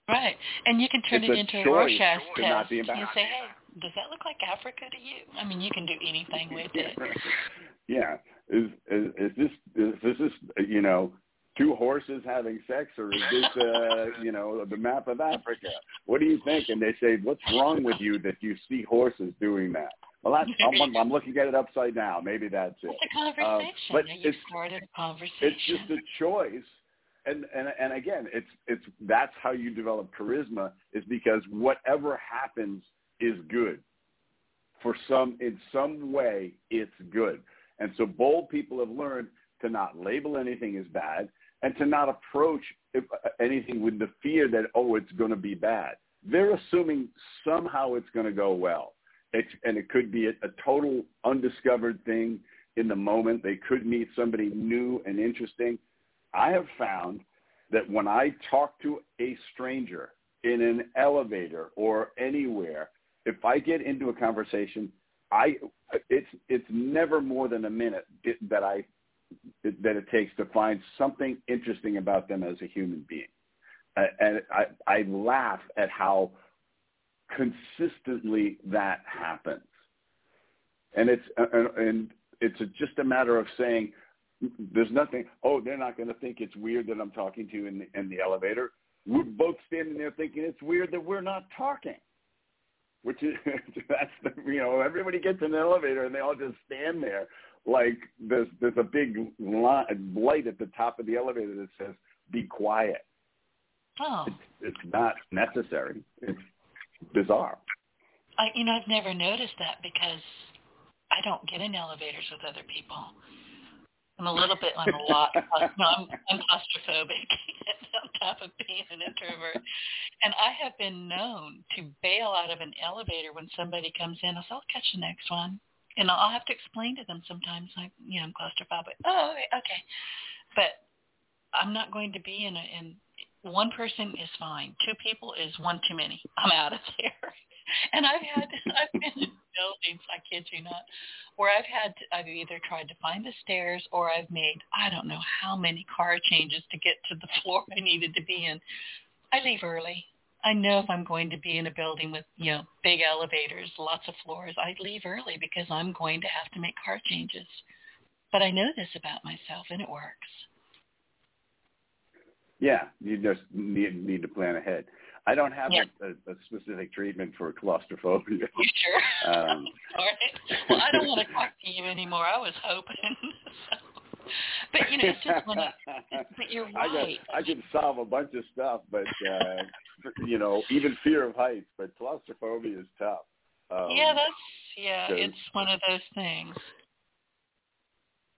Right. And you can turn it's it into a Rorschach test. You say, hey, does that look like Africa to you? I mean, you can do anything with it. [laughs] yeah. Is, is is this is this is you know two horses having sex or is this uh [laughs] you know the map of Africa? What do you think? And they say, what's wrong with you that you see horses doing that? Well, that's, I'm, I'm looking at it upside down. Maybe that's it. It's a conversation. Um, but you it's, started a conversation. It's just a choice and and and again, it's it's that's how you develop charisma is because whatever happens is good. For some, in some way, it's good. And so bold people have learned to not label anything as bad and to not approach uh, anything with the fear that oh, it's going to be bad. They're assuming somehow it's going to go well. It's, and it could be a, a total undiscovered thing in the moment. They could meet somebody new and interesting I have found that when I talk to a stranger in an elevator or anywhere, if I get into a conversation, I it's it's never more than a minute that I that it takes to find something interesting about them as a human being, and I I laugh at how consistently that happens, and it's uh, and it's just a matter of saying there's nothing. Oh, they're not going to think it's weird that I'm talking to you in the, in the elevator. We're both standing there thinking it's weird that we're not talking. Which is [laughs] that's the you know everybody gets in the elevator and they all just stand there like there's there's a big light at the top of the elevator that says "Be quiet." Oh. It's, it's not necessary. It's bizarre. I you know I've never noticed that because I don't get in elevators with other people. I'm a little bit, I'm a lot, uh, no, I'm, I'm claustrophobic on top of being an introvert. And I have been known to bail out of an elevator when somebody comes in. I'll say, I'll catch the next one. And I'll have to explain to them sometimes, like, you know, I'm claustrophobic. Oh, okay, okay. But I'm not going to be in a, in one person is fine. Two people is one too many. I'm out of [laughs] there. And I've had, [laughs] I've been in buildings, I kid you not, where I've had, to, I've either tried to find the stairs or I've made, I don't know how many car changes to get to the [laughs] floor I needed to be in. I leave early. I know if I'm going to be in a building with, you know, big elevators, lots of floors, I leave early because I'm going to have to make car changes. But I know this about myself and it works. Yeah, you just need, need to plan ahead. I don't have yeah. a, a, specific treatment for claustrophobia. You sure? [laughs] Um, [laughs] well, I don't want to talk to you anymore. I was hoping. [laughs] but you know, it's just one. Of, but you're right. I, got, I can solve a bunch of stuff, but uh, you know, even fear of heights. But claustrophobia is tough. Um, yeah, that's yeah. It's one of those things.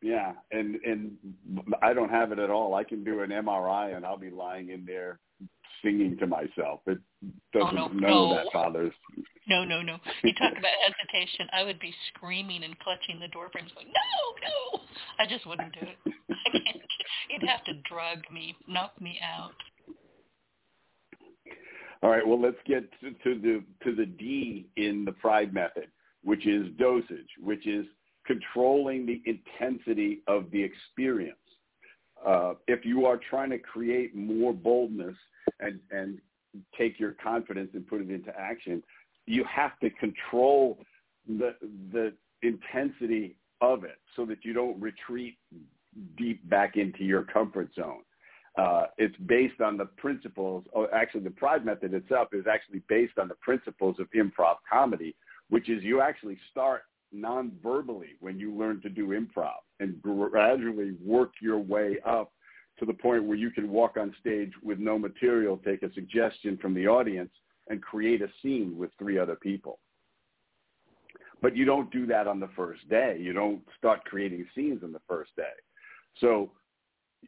Yeah, and and I don't have it at all. I can do an MRI and I'll be lying in there singing to myself. It oh, doesn't oh, no, know no. that bothers. No, no, no. You talk about [laughs] hesitation. I would be screaming and clutching the door frames, going, "No, no!" I just wouldn't do it. I can't. You'd have to drug me, knock me out. All right. Well, let's get to, to the to the D in the Pride method, which is dosage, which is controlling the intensity of the experience. Uh, if you are trying to create more boldness and, and take your confidence and put it into action, you have to control the, the intensity of it so that you don't retreat deep back into your comfort zone. Uh, it's based on the principles, or actually the Pride method itself is actually based on the principles of improv comedy, which is you actually start non-verbally when you learn to do improv and gradually work your way up to the point where you can walk on stage with no material, take a suggestion from the audience, and create a scene with three other people. But you don't do that on the first day. You don't start creating scenes on the first day. So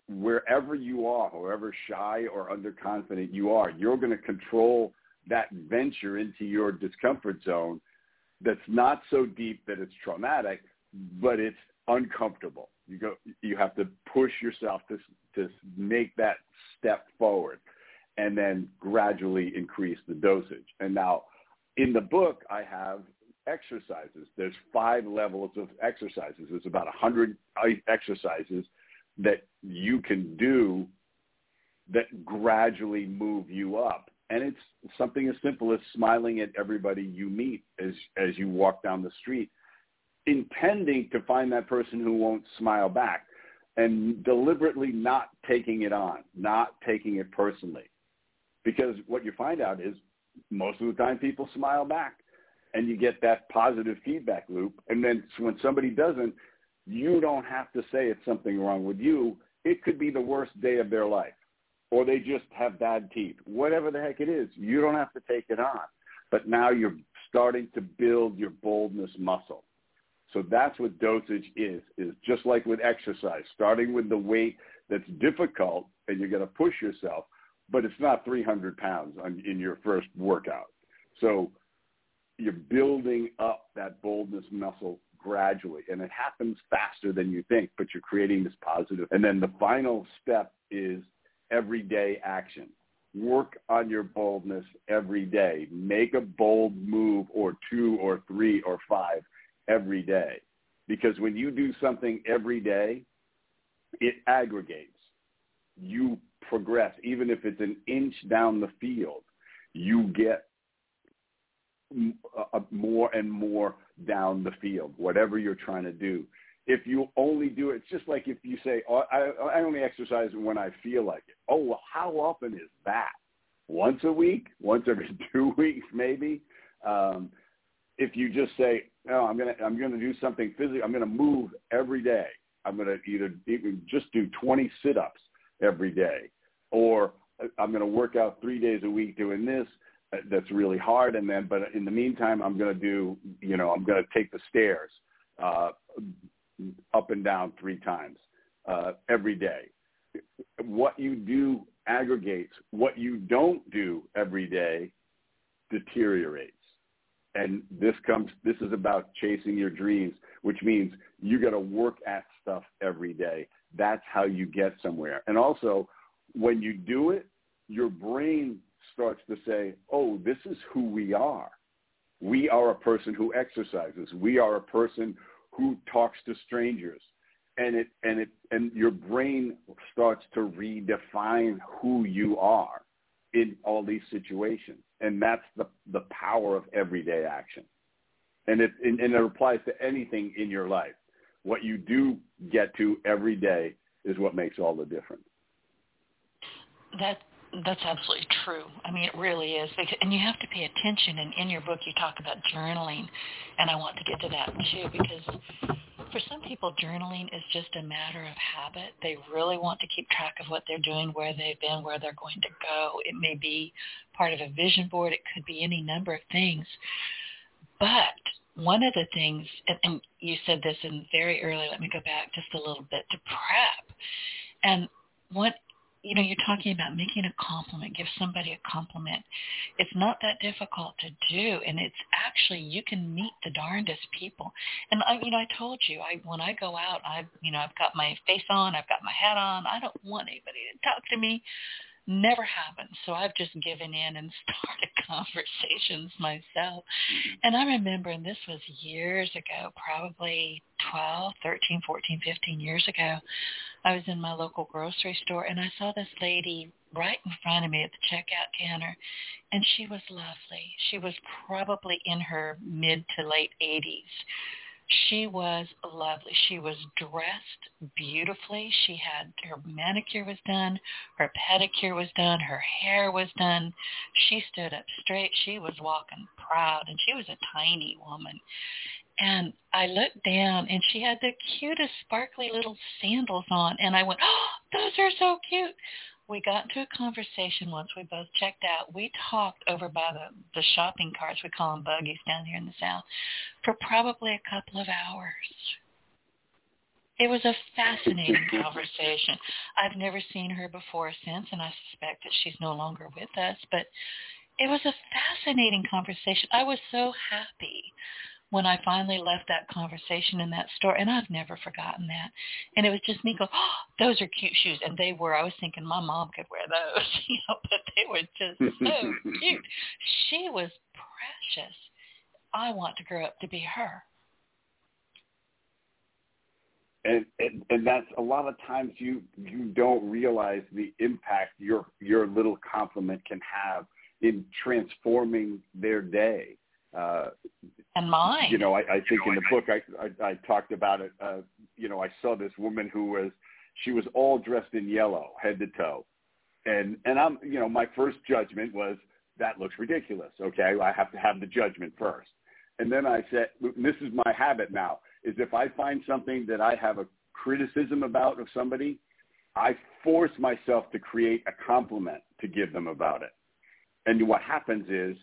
wherever you are, however shy or underconfident you are, you're going to control that venture into your discomfort zone that's not so deep that it's traumatic, but it's uncomfortable. You go, you have to push yourself to to make that step forward, and then gradually increase the dosage. And now, in the book, I have exercises. There's five levels of exercises. There's about a hundred exercises that you can do that gradually move you up and it's something as simple as smiling at everybody you meet as as you walk down the street intending to find that person who won't smile back and deliberately not taking it on not taking it personally. Because what you find out is most of the time people smile back and you get that positive feedback loop. And then when somebody doesn't you don't have to say it's something wrong with you. It could be the worst day of their life or they just have bad teeth. Whatever the heck it is, you don't have to take it on. But now you're starting to build your boldness muscle. So that's what dosage is, is just like with exercise, starting with the weight that's difficult and you're going to push yourself, but it's not 300 pounds on, in your first workout. So you're building up that boldness muscle gradually and it happens faster than you think, but you're creating this positive. And then the final step is everyday action. Work on your boldness every day. Make a bold move or two or three or five every day. Because when you do something every day, it aggregates. You progress. Even if it's an inch down the field, you get uh, uh, more and more down the field, whatever you're trying to do. If you only do it, it's just like if you say, oh, I, I only exercise when I feel like it. Oh, well, how often is that? Once a week? Once every [laughs] two weeks, maybe? Um, if you just say, no, I'm gonna I'm gonna do something physical. I'm gonna move every day. I'm gonna either even just do 20 sit-ups every day, or I'm gonna work out three days a week doing this. Uh, that's really hard, and then but in the meantime, I'm gonna do you know I'm gonna take the stairs uh, up and down three times uh, every day. What you do aggregates. What you don't do every day deteriorates. And this comes this is about chasing your dreams which means you got to work at stuff every day. That's how you get somewhere. And also when you do it your brain starts to say oh this is who we are. We are a person who exercises. We are a person who talks to strangers and it and it and your brain starts to redefine who you are in all these situations and that's the the power of everyday action. And it and, and it applies to anything in your life. What you do get to every day is what makes all the difference. That that's absolutely true. I mean, it really is. And you have to pay attention. And in your book, you talk about journaling, and I want to get to that too because for some people, journaling is just a matter of habit. They really want to keep track of what they're doing, where they've been, where they're going to go. It may be part of a vision board. It could be any number of things. But one of the things, and, and you said this in very early, let me go back just a little bit to prep. And what you know, you're talking about making a compliment, give somebody a compliment. It's not that difficult to do, and it's actually you can meet the darndest people. And I, you know, I told you, I when I go out, I, you know, I've got my face on, I've got my hat on. I don't want anybody to talk to me never happened. So I've just given in and [laughs] started conversations myself. Mm-hmm. And I remember, and this was years ago, probably 12, 13, 14, 15 years ago, I was in my local grocery store and I saw this lady right in front of me at the checkout counter and she was lovely. She was probably in her mid to late 80s she was lovely. She was dressed beautifully. She had her manicure was done, her pedicure was done, her hair was done. She stood up straight. She was walking proud, and she was a tiny woman. And I looked down, and she had the cutest, sparkly little sandals on, and I went, "Oh, those are so cute." we got into a conversation once. We both checked out. We talked over by the, the shopping carts. We call them buggies down here in the South for probably a couple of hours. It was a fascinating [laughs] conversation. I've never seen her before since, and I suspect that she's no longer with us. But it was a fascinating conversation. I was so happy when I finally left that conversation in that store, and I've never forgotten that. And it was just me going, oh, those are cute shoes, and they were. I was thinking my mom could wear those, [laughs] you know, but they were just so cute. She was precious. I want to grow up to be her. And, and and that's a lot of times you you don't realize the impact your your little compliment can have in transforming their day uh, and mine. You know, I, I think in the book I, I, I talked about it. Uh, you know, I saw this woman who was she was all dressed in yellow, head to toe, and and I'm you know my first judgment was that looks ridiculous. Okay, I have to have the judgment first, and then I said this is my habit now is if I find something that I have a criticism about of somebody, I force myself to create a compliment to give them about it. And what happens is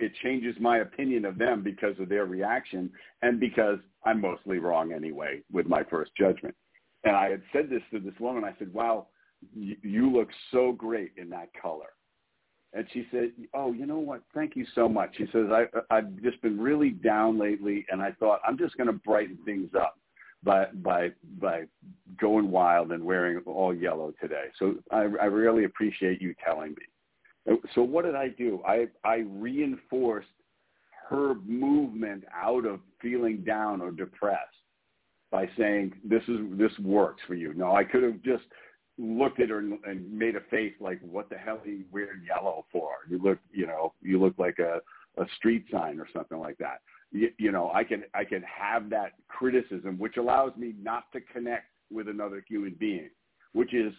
it changes my opinion of them because of their reaction and because I'm mostly wrong anyway with my first judgment. And I had said this to this woman. I said, wow, you, you look so great in that color. And she said, oh, you know what? Thank you so much. She says, I, I've just been really down lately, and I thought I'm just going to brighten things up by by by going wild and wearing all yellow today. So I, I really appreciate you telling me. So what did I do? I I reinforced her movement out of feeling down or depressed by saying this is this works for you. Now I could have just looked at her and, and made a face like, "What the hell are you wearing yellow for? You look, you know, you look like a a street sign or something like that." you, you know, I can I can have that criticism, which allows me not to connect with another human being, which is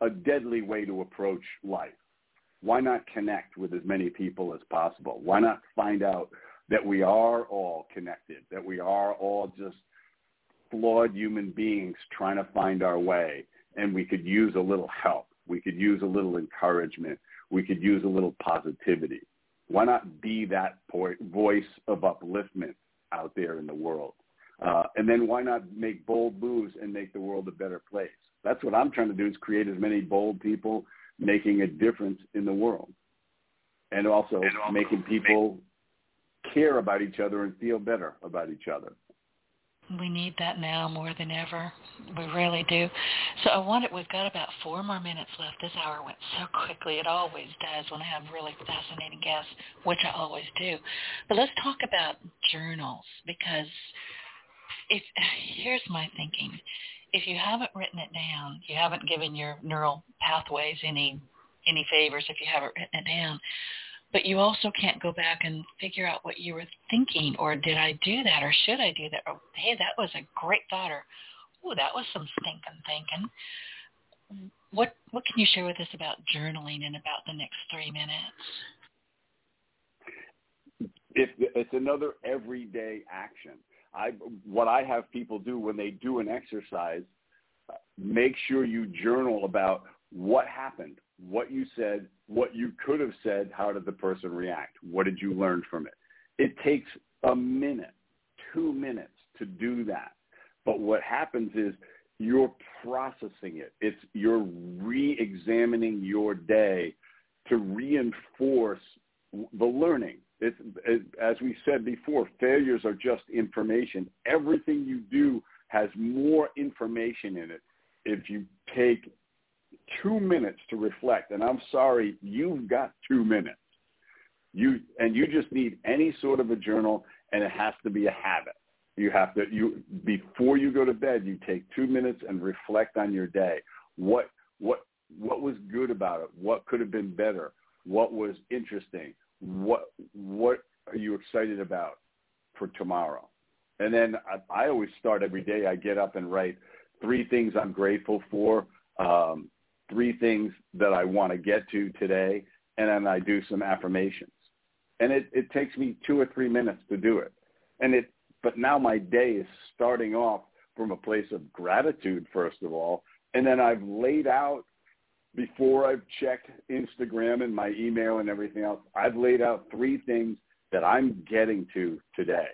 a deadly way to approach life. Why not connect with as many people as possible? Why not find out that we are all connected, that we are all just flawed human beings trying to find our way, and we could use a little help. We could use a little encouragement. We could use a little positivity. Why not be that voice of upliftment out there in the world? Uh, and then why not make bold moves and make the world a better place? That's what I'm trying to do is create as many bold people making a difference in the world. And also, and also making people make... care about each other and feel better about each other. We need that now more than ever. We really do. So I wanted, we've got about four more minutes left. This hour went so quickly. It always does when I have really fascinating guests, which I always do. But let's talk about journals because if [sighs] here's my thinking. If you haven't written it down, you haven't given your neural pathways any any favors if you haven't written it down but you also can't go back and figure out what you were thinking or did I do that or should I do that or hey that was a great thought or oh that was some stinking thinking. What what can you share with us about journaling in about the next three minutes? If it's another everyday action. I what I have people do when they do an exercise, make sure you journal about what happened, what you said, what you could have said, how did the person react? What did you learn from it? It takes a minute, two minutes to do that. But what happens is you're processing it. It's you're re-examining your day to reinforce the learning. It, as we said before, failures are just information. Everything you do has more information in it if you take two minutes to reflect. And I'm sorry, you've got two minutes. You and you just need any sort of a journal, and it has to be a habit. You have to you before you go to bed, you take two minutes and reflect on your day. What what what was good about it? What could have been better? What was interesting? What what are you excited about for tomorrow? And then I, I always start every day. I get up and write three things I'm grateful for, um, three things that I want to get to today, and then I do some affirmations. And it, it takes me two or three minutes to do it. And it, but now my day is starting off from a place of gratitude, first of all, and then I've laid out before I've checked Instagram and my email and everything else, I've laid out three things that I'm getting to today.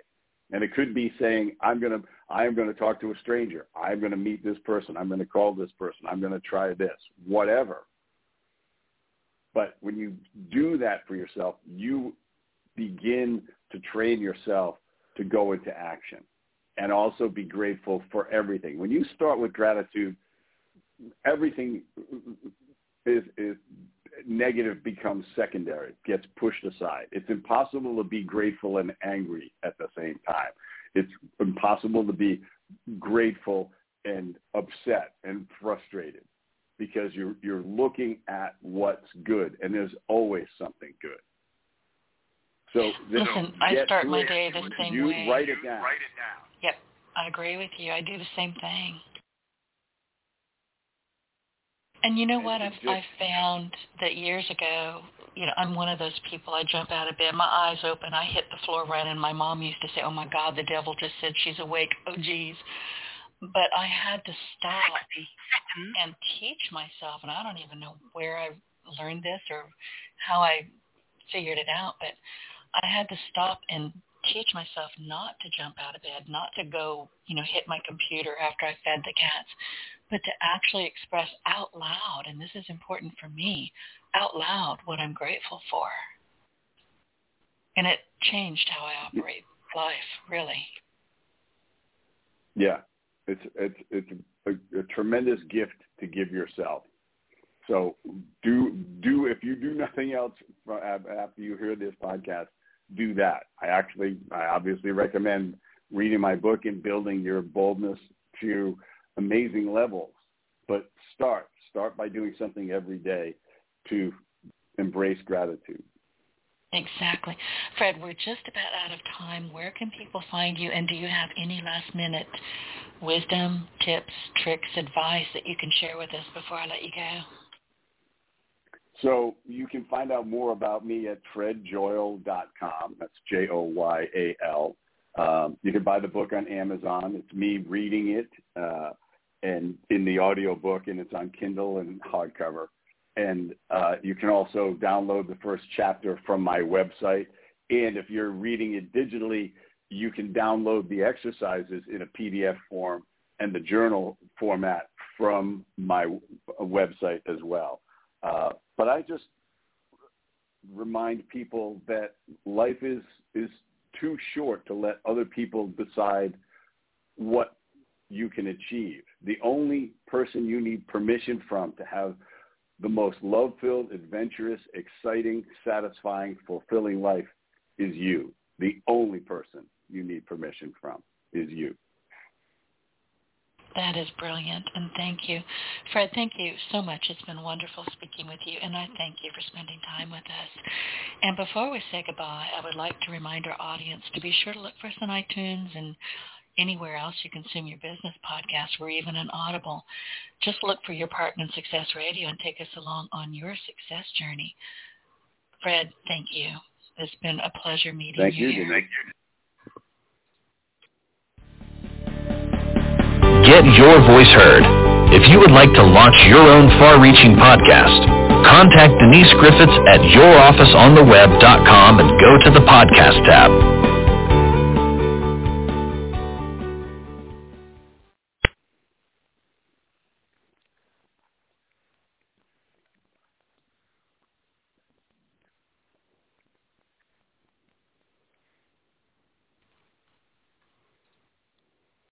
And it could be saying, I'm going to, I am going to talk to a stranger. I'm going to meet this person. I'm going to call this person. I'm going to try this, whatever. But when you do that for yourself, you begin to train yourself to go into action and also be grateful for everything. When you start with gratitude, everything is, is negative becomes secondary, gets pushed aside. It's impossible to be grateful and angry at the same time. It's impossible to be grateful and upset and frustrated because you're you're looking at what's good and there's always something good. So listen, I start my day the same you way. Write it down. Write it down. Yep, I agree with you. I do the same thing. And you know what? I've I've found that years ago, you know, I'm one of those people. I jump out of bed, my eyes open, I hit the floor running. My mom used to say, "Oh my God, the devil just said she's awake." Oh geez. But I had to stop and teach myself, and I don't even know where I learned this or how I figured it out, but I had to stop and teach myself not to jump out of bed, not to go, you know, hit my computer after I fed the cats, but to actually express out loud, and this is important for me, out loud what I'm grateful for. And it changed how I operate life, really. Yeah, it's it's it's a, a tremendous gift to give yourself. So do do if you do nothing else after you hear this podcast, do that. I actually I obviously recommend reading my book and building your boldness to amazing levels. But start. Start by doing something every day to embrace gratitude. Exactly. Fred, we're just about out of time. Where can people find you? And do you have any last minute wisdom, tips, tricks, advice that you can share with us before I let you go? So you can find out more about me at fredjoyal.com. That's J-O-Y-A-L. Um, you can buy the book on Amazon. It's me reading it uh, and in the audio book, and it's on Kindle and hardcover. And uh, you can also download the first chapter from my website. And if you're reading it digitally, you can download the exercises in a PDF form and the journal format from my website as well. Uh, but I just remind people that life is is too short to let other people decide what you can achieve. The only person you need permission from to have the most love-filled, adventurous, exciting, satisfying, fulfilling life is you. The only person you need permission from is you. That is brilliant, and thank you. Fred, thank you so much. It's been wonderful speaking with you, and I thank you for spending time with us. And before we say goodbye, I would like to remind our audience to be sure to look for us on iTunes and anywhere else you consume your business podcast. We're even on Audible. Just look for your partner in Success Radio and take us along on your success journey. Fred, thank you. It's been a pleasure meeting thank you. you. Thank you. Get your voice heard. If you would like to launch your own far-reaching podcast, contact Denise Griffitts at yourofficeontheweb.com and go to the podcast tab.